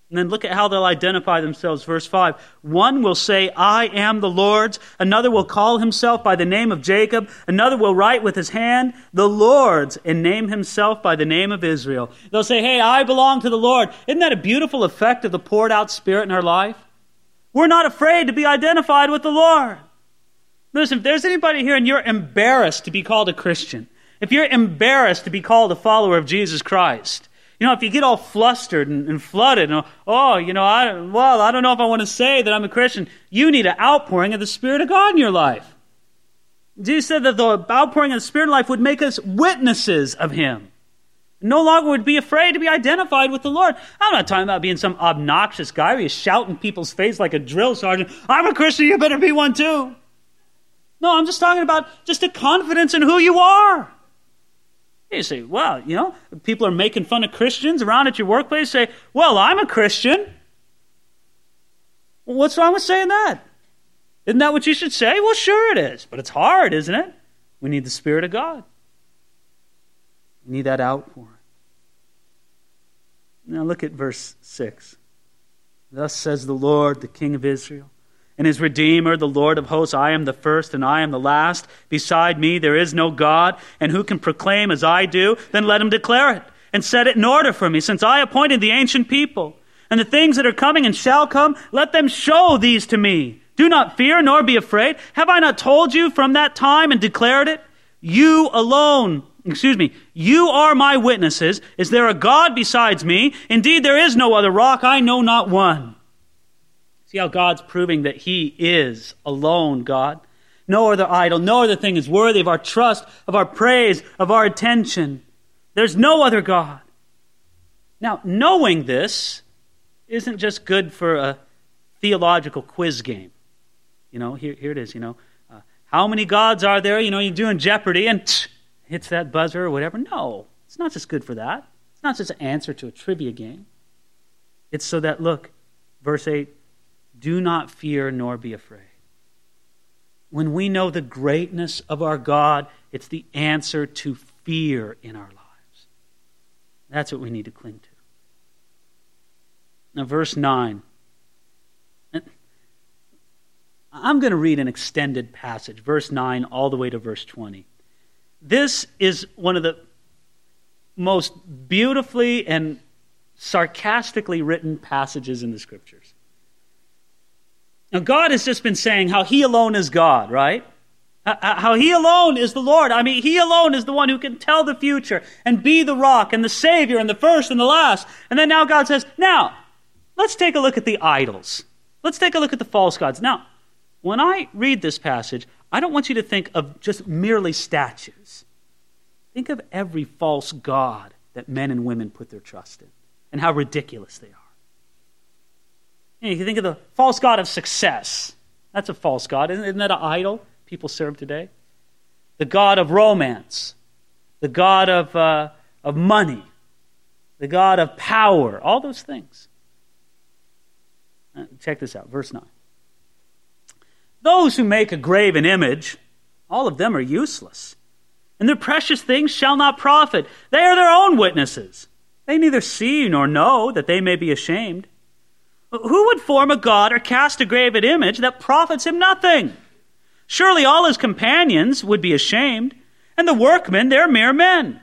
And then look at how they'll identify themselves. Verse 5. One will say, I am the Lord's. Another will call himself by the name of Jacob. Another will write with his hand, the Lord's, and name himself by the name of Israel. They'll say, Hey, I belong to the Lord. Isn't that a beautiful effect of the poured out Spirit in our life? We're not afraid to be identified with the Lord. Listen, if there's anybody here and you're embarrassed to be called a Christian, if you're embarrassed to be called a follower of Jesus Christ, you know, if you get all flustered and, and flooded, and, oh, you know, I, well, I don't know if I want to say that I'm a Christian, you need an outpouring of the Spirit of God in your life. Jesus said that the outpouring of the Spirit life would make us witnesses of Him. no longer would be afraid to be identified with the Lord. I'm not talking about being some obnoxious guy where you shout in people's face like a drill sergeant, I'm a Christian, you better be one too. No, I'm just talking about just a confidence in who you are. You say, well, you know, people are making fun of Christians around at your workplace. Say, well, I'm a Christian. Well, what's wrong with saying that? Isn't that what you should say? Well, sure it is. But it's hard, isn't it? We need the Spirit of God. We need that outpouring. Now look at verse 6. Thus says the Lord, the King of Israel, and his Redeemer, the Lord of hosts I am the first and I am the last. Beside me there is no God, and who can proclaim as I do? Then let him declare it and set it in order for me, since I appointed the ancient people. And the things that are coming and shall come, let them show these to me. Do not fear nor be afraid. Have I not told you from that time and declared it? You alone, excuse me, you are my witnesses. Is there a God besides me? Indeed, there is no other rock. I know not one. See how God's proving that He is alone God. No other idol, no other thing is worthy of our trust, of our praise, of our attention. There's no other God. Now, knowing this isn't just good for a theological quiz game. You know, here, here it is, you know. Uh, how many gods are there? You know, you're doing Jeopardy and tch, hits that buzzer or whatever. No, it's not just good for that. It's not just an answer to a trivia game. It's so that, look, verse 8, do not fear nor be afraid. When we know the greatness of our God, it's the answer to fear in our lives. That's what we need to cling to. Now, verse 9. I'm going to read an extended passage, verse 9 all the way to verse 20. This is one of the most beautifully and sarcastically written passages in the scriptures. Now, God has just been saying how He alone is God, right? How He alone is the Lord. I mean, He alone is the one who can tell the future and be the rock and the Savior and the first and the last. And then now God says, now, let's take a look at the idols. Let's take a look at the false gods. Now, when I read this passage, I don't want you to think of just merely statues. Think of every false god that men and women put their trust in and how ridiculous they are. You, know, you can think of the false god of success. That's a false god. Isn't, isn't that an idol people serve today? The god of romance, the god of, uh, of money, the god of power, all those things. Uh, check this out, verse 9. Those who make a graven image, all of them are useless. And their precious things shall not profit. They are their own witnesses. They neither see nor know that they may be ashamed. Who would form a god or cast a graven image that profits him nothing? Surely all his companions would be ashamed, and the workmen, they're mere men.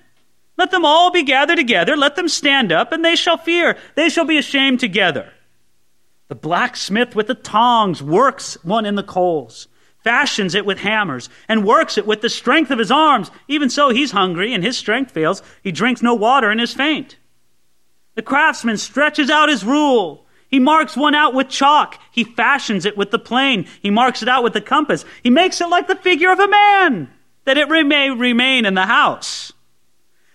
Let them all be gathered together, let them stand up, and they shall fear. They shall be ashamed together. The blacksmith with the tongs works one in the coals, fashions it with hammers, and works it with the strength of his arms. Even so, he's hungry, and his strength fails. He drinks no water and is faint. The craftsman stretches out his rule. He marks one out with chalk. He fashions it with the plane. He marks it out with the compass. He makes it like the figure of a man, that it may remain in the house.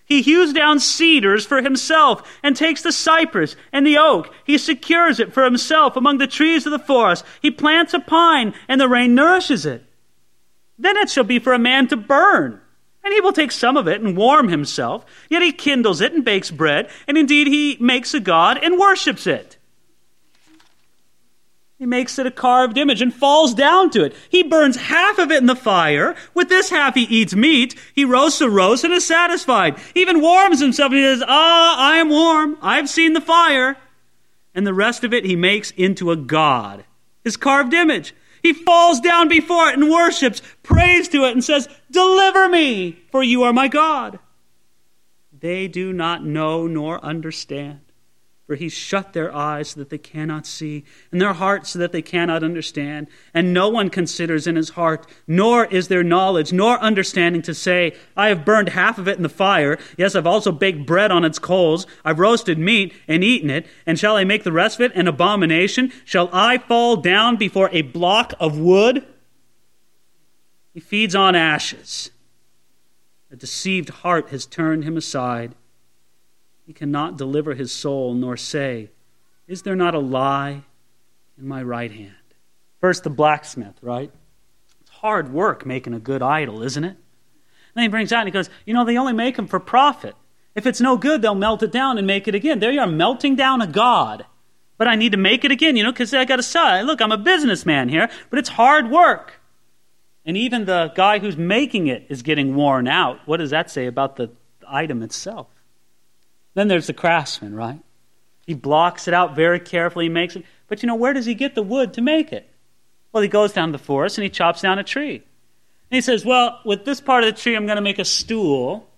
He hews down cedars for himself and takes the cypress and the oak. He secures it for himself among the trees of the forest. He plants a pine and the rain nourishes it. Then it shall be for a man to burn. And he will take some of it and warm himself. Yet he kindles it and bakes bread. And indeed he makes a god and worships it. He makes it a carved image and falls down to it. He burns half of it in the fire. With this half he eats meat. He roasts a roast and is satisfied. He even warms himself and he says, Ah, I am warm. I've seen the fire. And the rest of it he makes into a god, his carved image. He falls down before it and worships, prays to it, and says, Deliver me, for you are my God. They do not know nor understand for he shut their eyes so that they cannot see, and their hearts so that they cannot understand. And no one considers in his heart, nor is there knowledge, nor understanding to say, I have burned half of it in the fire. Yes, I've also baked bread on its coals. I've roasted meat and eaten it. And shall I make the rest of it an abomination? Shall I fall down before a block of wood? He feeds on ashes. A deceived heart has turned him aside He cannot deliver his soul, nor say, Is there not a lie in my right hand? First, the blacksmith, right? It's hard work making a good idol, isn't it? then he brings out and he goes, You know, they only make them for profit. If it's no good, they'll melt it down and make it again. There you are, melting down a god. But I need to make it again, you know, because I got to sell. Look, I'm a businessman here, but it's hard work. And even the guy who's making it is getting worn out. What does that say about the item itself? Then there's the craftsman, right? He blocks it out very carefully, he makes it. But you know, where does he get the wood to make it? Well, he goes down to the forest and he chops down a tree. And he says, Well, with this part of the tree, I'm going to make a stool.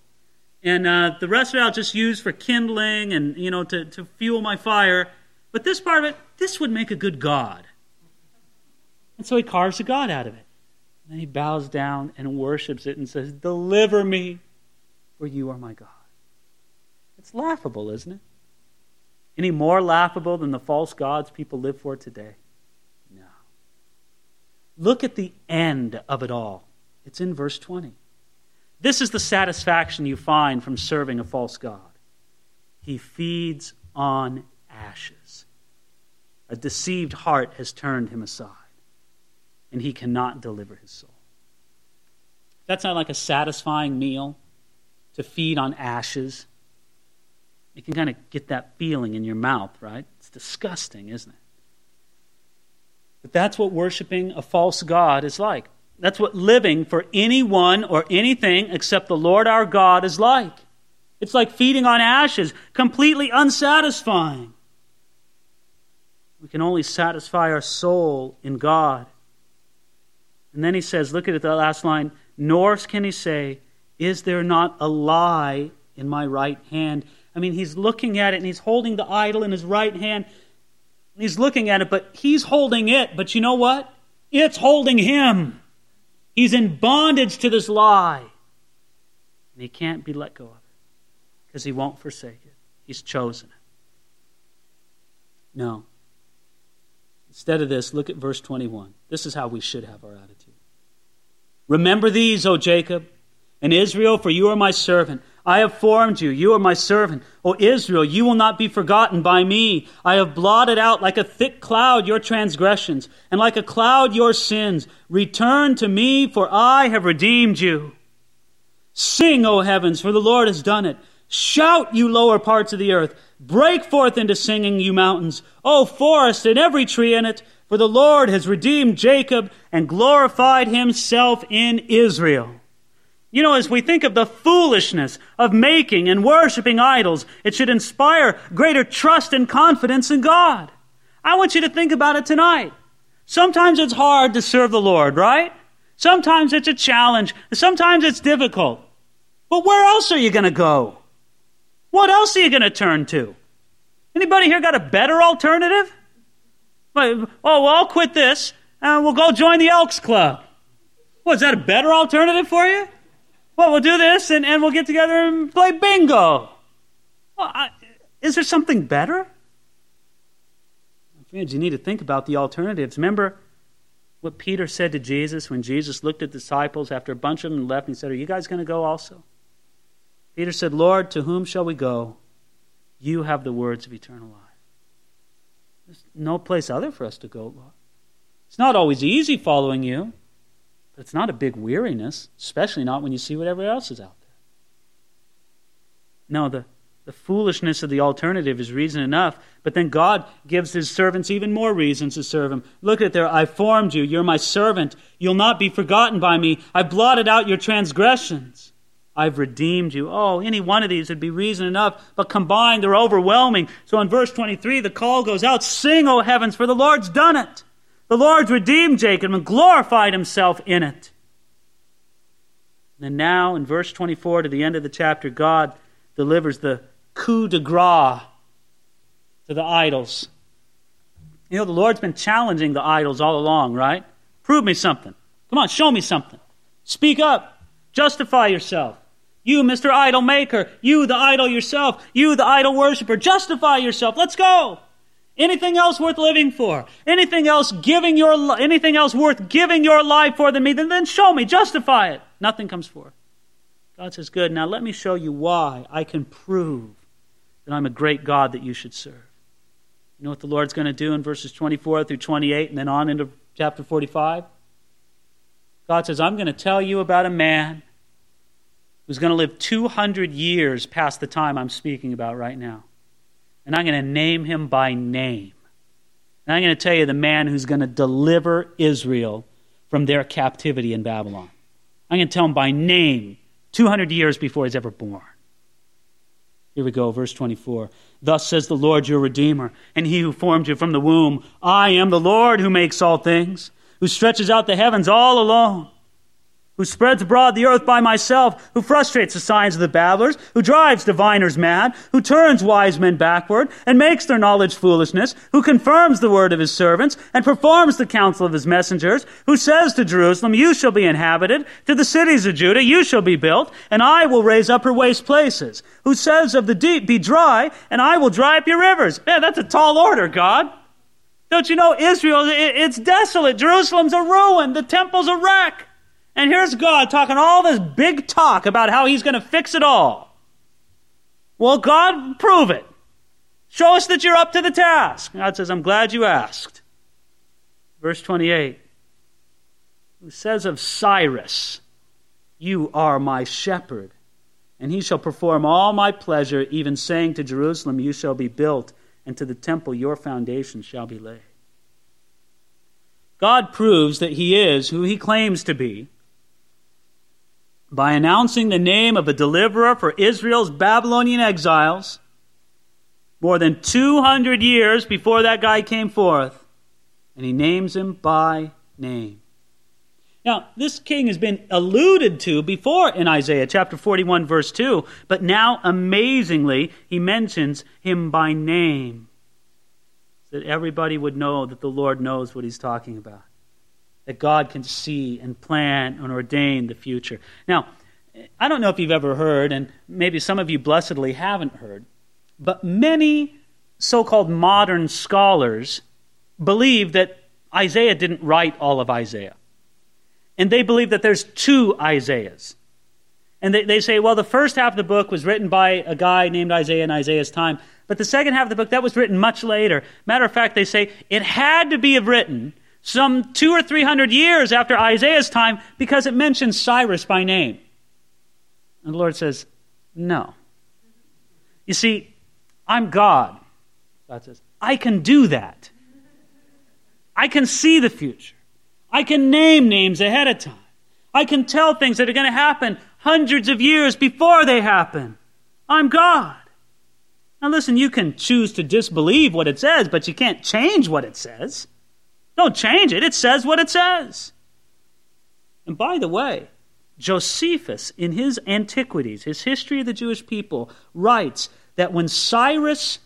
And uh, the rest of it I'll just use for kindling and, you know, to, to fuel my fire. But this part of it, this would make a good god. And so he carves a god out of it. And then he bows down and worships it and says, Deliver me, for you are my God. It's laughable, isn't it? Any more laughable than the false gods people live for today? No. Look at the end of it all. It's in verse 20. This is the satisfaction you find from serving a false God. He feeds on ashes. A deceived heart has turned him aside, and he cannot deliver his soul. That's not like a satisfying meal to feed on ashes. You can kind of get that feeling in your mouth, right? It's disgusting, isn't it? But that's what worshiping a false God is like. That's what living for anyone or anything except the Lord our God is like. It's like feeding on ashes, completely unsatisfying. We can only satisfy our soul in God. And then he says, look at the last line, nor can he say, Is there not a lie in my right hand? I mean, he's looking at it and he's holding the idol in his right hand. He's looking at it, but he's holding it. But you know what? It's holding him. He's in bondage to this lie. And he can't be let go of it because he won't forsake it. He's chosen it. No. Instead of this, look at verse 21. This is how we should have our attitude. Remember these, O Jacob and Israel, for you are my servant. I have formed you. You are my servant. O Israel, you will not be forgotten by me. I have blotted out like a thick cloud your transgressions, and like a cloud your sins. Return to me, for I have redeemed you. Sing, O heavens, for the Lord has done it. Shout, you lower parts of the earth. Break forth into singing, you mountains. O forest and every tree in it. For the Lord has redeemed Jacob and glorified himself in Israel. You know, as we think of the foolishness of making and worshiping idols, it should inspire greater trust and confidence in God. I want you to think about it tonight. Sometimes it's hard to serve the Lord, right? Sometimes it's a challenge. Sometimes it's difficult. But where else are you going to go? What else are you going to turn to? Anybody here got a better alternative? Oh, well, I'll quit this and we'll go join the Elks Club. Is that a better alternative for you? Well, we'll do this and, and we'll get together and play bingo. Well, I, is there something better? Friends, you need to think about the alternatives. Remember what Peter said to Jesus when Jesus looked at the disciples after a bunch of them left and he said, Are you guys going to go also? Peter said, Lord, to whom shall we go? You have the words of eternal life. There's no place other for us to go, Lord. It's not always easy following you, it's not a big weariness, especially not when you see whatever else is out there. No, the, the foolishness of the alternative is reason enough, but then God gives his servants even more reasons to serve him. Look at there, I formed you, you're my servant, you'll not be forgotten by me, I blotted out your transgressions. I've redeemed you. Oh, any one of these would be reason enough, but combined they're overwhelming. So in verse 23, the call goes out Sing, O heavens, for the Lord's done it. The Lord's redeemed Jacob and glorified himself in it. And now, in verse 24 to the end of the chapter, God delivers the coup de grace to the idols. You know, the Lord's been challenging the idols all along, right? Prove me something. Come on, show me something. Speak up. Justify yourself. You, Mr. Idol Maker. You, the idol yourself. You, the idol worshiper. Justify yourself. Let's go. Anything else worth living for? Anything else giving your anything else worth giving your life for than me? Then, then show me. Justify it. Nothing comes forth. God says, "Good. Now let me show you why I can prove that I'm a great God that you should serve. You know what the Lord's going to do in verses 24 through 28 and then on into chapter 45? God says, I'm going to tell you about a man who's going to live 200 years past the time I'm speaking about right now. And I'm going to name him by name. And I'm going to tell you the man who's going to deliver Israel from their captivity in Babylon. I'm going to tell him by name 200 years before he's ever born. Here we go, verse 24. Thus says the Lord your Redeemer, and he who formed you from the womb I am the Lord who makes all things, who stretches out the heavens all alone who spreads abroad the earth by myself, who frustrates the signs of the babblers, who drives diviners mad, who turns wise men backward, and makes their knowledge foolishness, who confirms the word of his servants, and performs the counsel of his messengers, who says to Jerusalem, You shall be inhabited, to the cities of Judah, You shall be built, and I will raise up her waste places, who says of the deep, Be dry, and I will dry up your rivers. Man, that's a tall order, God. Don't you know Israel, it's desolate. Jerusalem's a ruin. The temple's a wreck. And here's God talking all this big talk about how he's going to fix it all. Well, God, prove it. Show us that you're up to the task. God says, I'm glad you asked. Verse 28 Who says of Cyrus, You are my shepherd, and he shall perform all my pleasure, even saying to Jerusalem, You shall be built, and to the temple your foundation shall be laid. God proves that he is who he claims to be by announcing the name of a deliverer for Israel's Babylonian exiles more than 200 years before that guy came forth, and he names him by name. Now, this king has been alluded to before in Isaiah chapter 41, verse 2, but now, amazingly, he mentions him by name. So that everybody would know that the Lord knows what he's talking about that God can see and plan and ordain the future. Now, I don't know if you've ever heard, and maybe some of you blessedly haven't heard, but many so called modern scholars believe that Isaiah didn't write all of Isaiah. And they believe that there's two Isaiahs. And they, they say, well, the first half of the book was written by a guy named Isaiah in Isaiah's time, but the second half of the book, that was written much later. Matter of fact, they say it had to be written some two or three hundred years after Isaiah's time because it mentions Cyrus by name. And the Lord says, No. You see, I'm God. God says, I can do that. I can see the future. I can name names ahead of time. I can tell things that are going to happen hundreds of years before they happen. I'm God. Now, listen, you can choose to disbelieve what it says, but you can't change what it says. Don't change it. It says what it says. And by the way, Josephus, in his Antiquities, his History of the Jewish People, writes that when Cyrus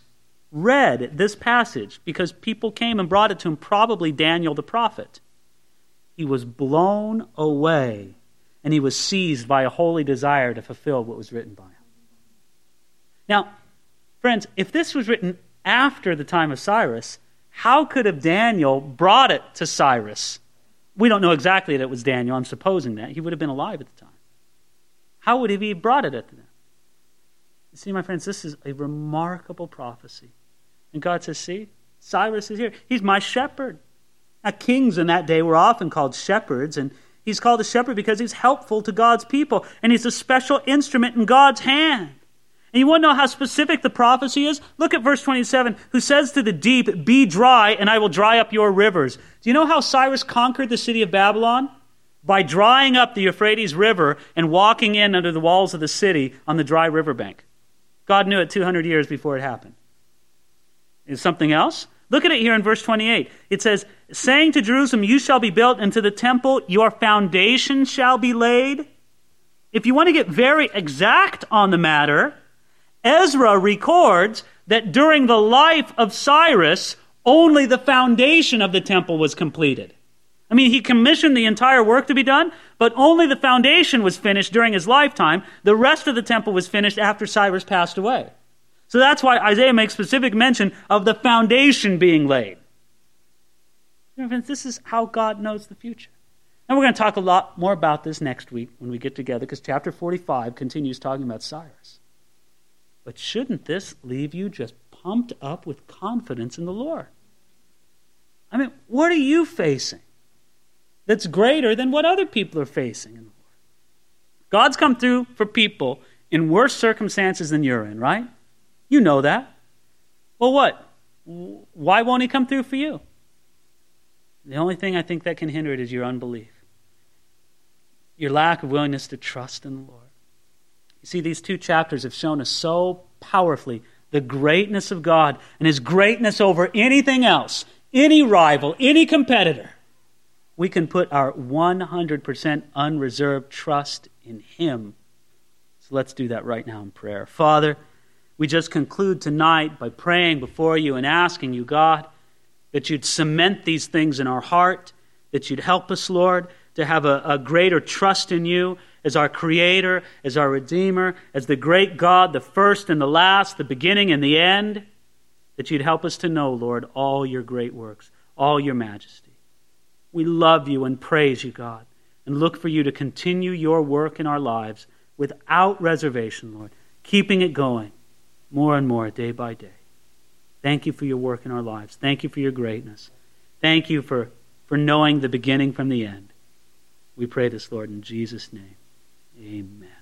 read this passage, because people came and brought it to him, probably Daniel the prophet, he was blown away and he was seized by a holy desire to fulfill what was written by him. Now, friends, if this was written after the time of Cyrus, how could have Daniel brought it to Cyrus? We don't know exactly that it was Daniel. I'm supposing that. He would have been alive at the time. How would he have brought it to them? See, my friends, this is a remarkable prophecy. And God says, See, Cyrus is here. He's my shepherd. Now, kings in that day were often called shepherds, and he's called a shepherd because he's helpful to God's people, and he's a special instrument in God's hand. And you want to know how specific the prophecy is? Look at verse 27 who says to the deep, Be dry, and I will dry up your rivers. Do you know how Cyrus conquered the city of Babylon? By drying up the Euphrates River and walking in under the walls of the city on the dry riverbank. God knew it 200 years before it happened. Is something else? Look at it here in verse 28. It says, Saying to Jerusalem, You shall be built into the temple, your foundation shall be laid. If you want to get very exact on the matter, Ezra records that during the life of Cyrus, only the foundation of the temple was completed. I mean, he commissioned the entire work to be done, but only the foundation was finished during his lifetime. The rest of the temple was finished after Cyrus passed away. So that's why Isaiah makes specific mention of the foundation being laid. this is how God knows the future. And we're going to talk a lot more about this next week when we get together, because chapter 45 continues talking about Cyrus. But shouldn't this leave you just pumped up with confidence in the Lord? I mean, what are you facing that's greater than what other people are facing in the Lord? God's come through for people in worse circumstances than you're in, right? You know that. Well, what? Why won't He come through for you? The only thing I think that can hinder it is your unbelief, your lack of willingness to trust in the Lord. See, these two chapters have shown us so powerfully the greatness of God and His greatness over anything else, any rival, any competitor. We can put our 100% unreserved trust in Him. So let's do that right now in prayer. Father, we just conclude tonight by praying before you and asking you, God, that you'd cement these things in our heart, that you'd help us, Lord, to have a, a, greater trust in you as our Creator, as our Redeemer, as the great God, the first and the last, the beginning and the end, that you'd help us to know, Lord, all your great works, all your majesty. We love you and praise you, God, and look for you to continue your work in our lives without reservation, Lord, keeping it going more and more day by day. Thank you for your work in our lives. Thank you for your greatness. Thank you for, for knowing the beginning from the end. We pray this, Lord, in Jesus' name. Amen.